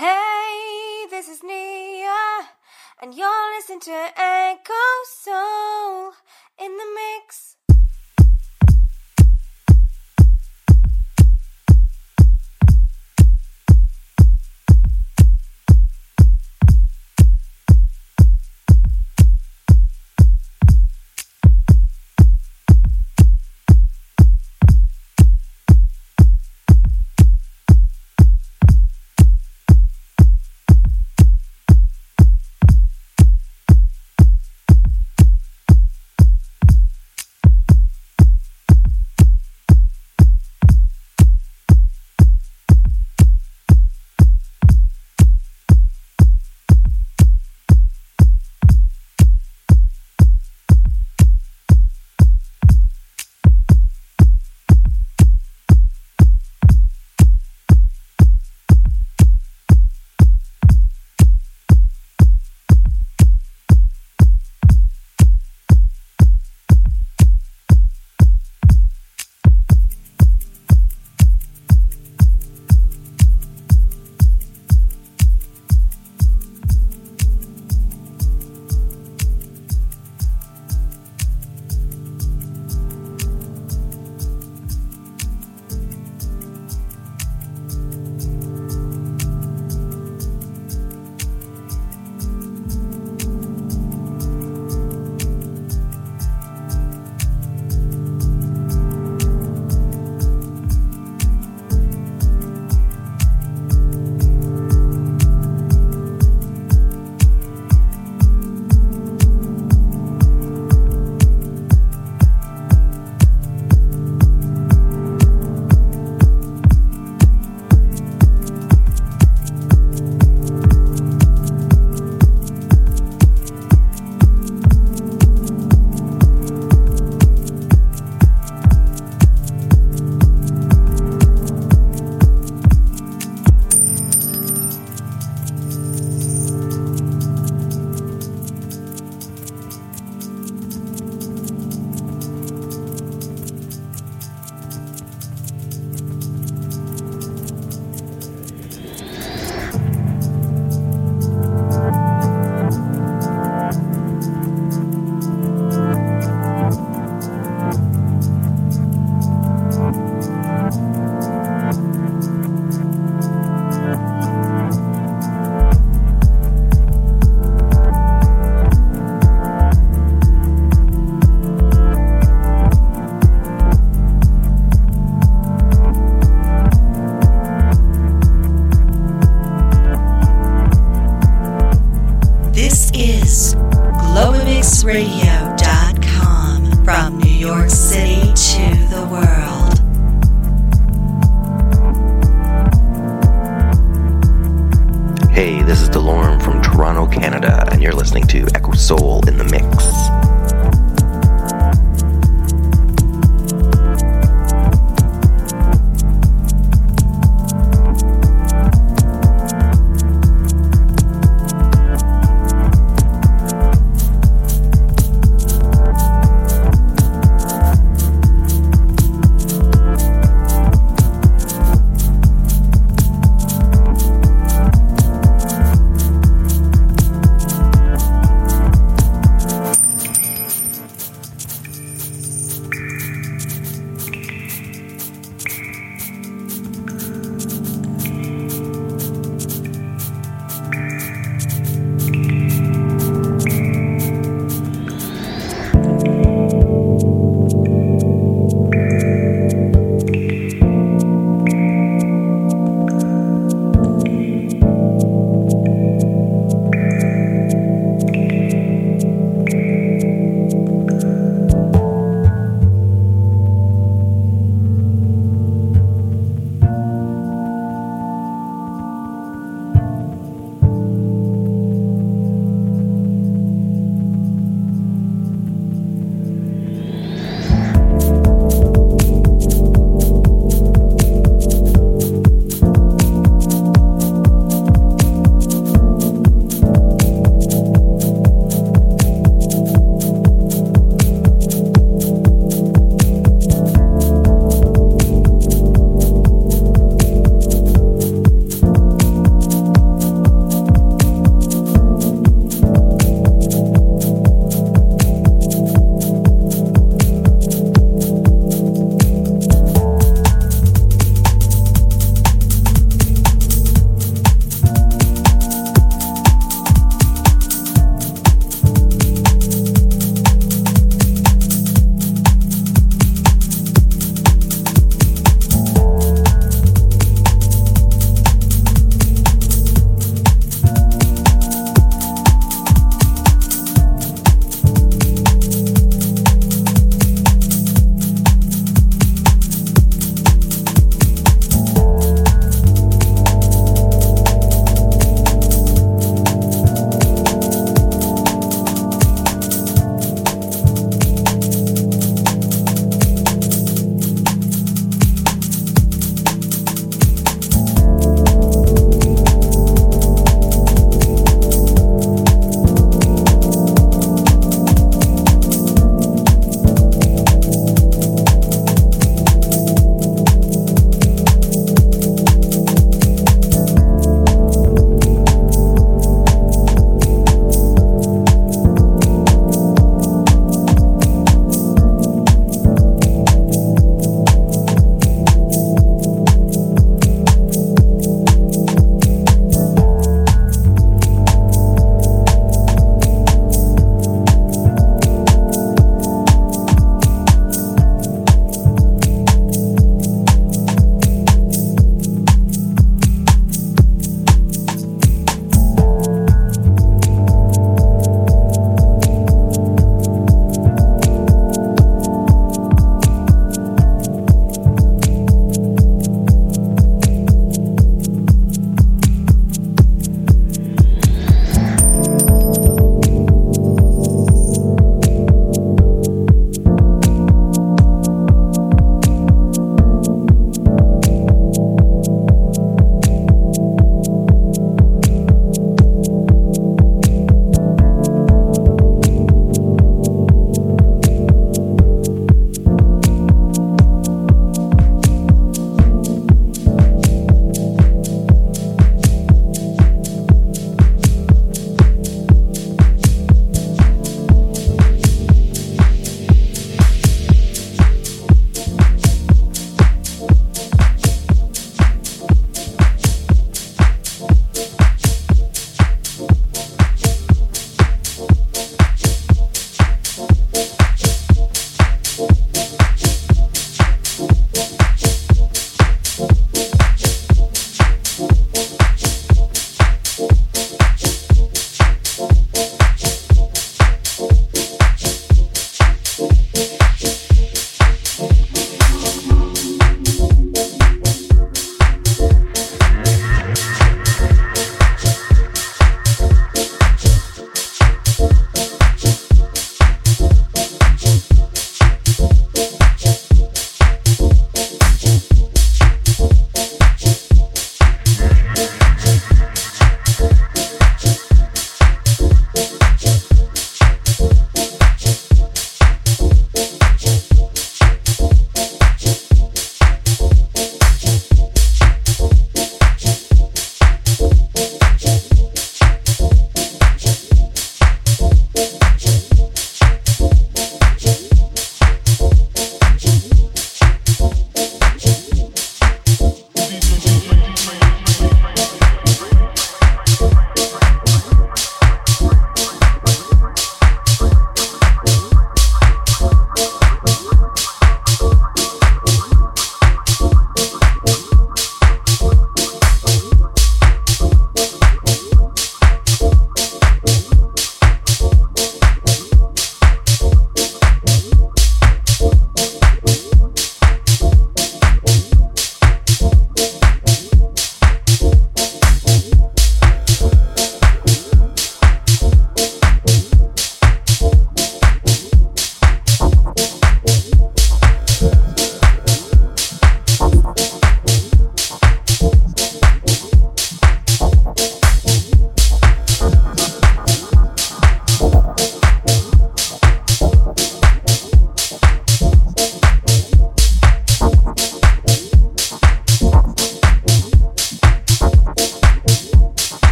Hey, this is Nia, and you're listening to Echo Soul in the mix.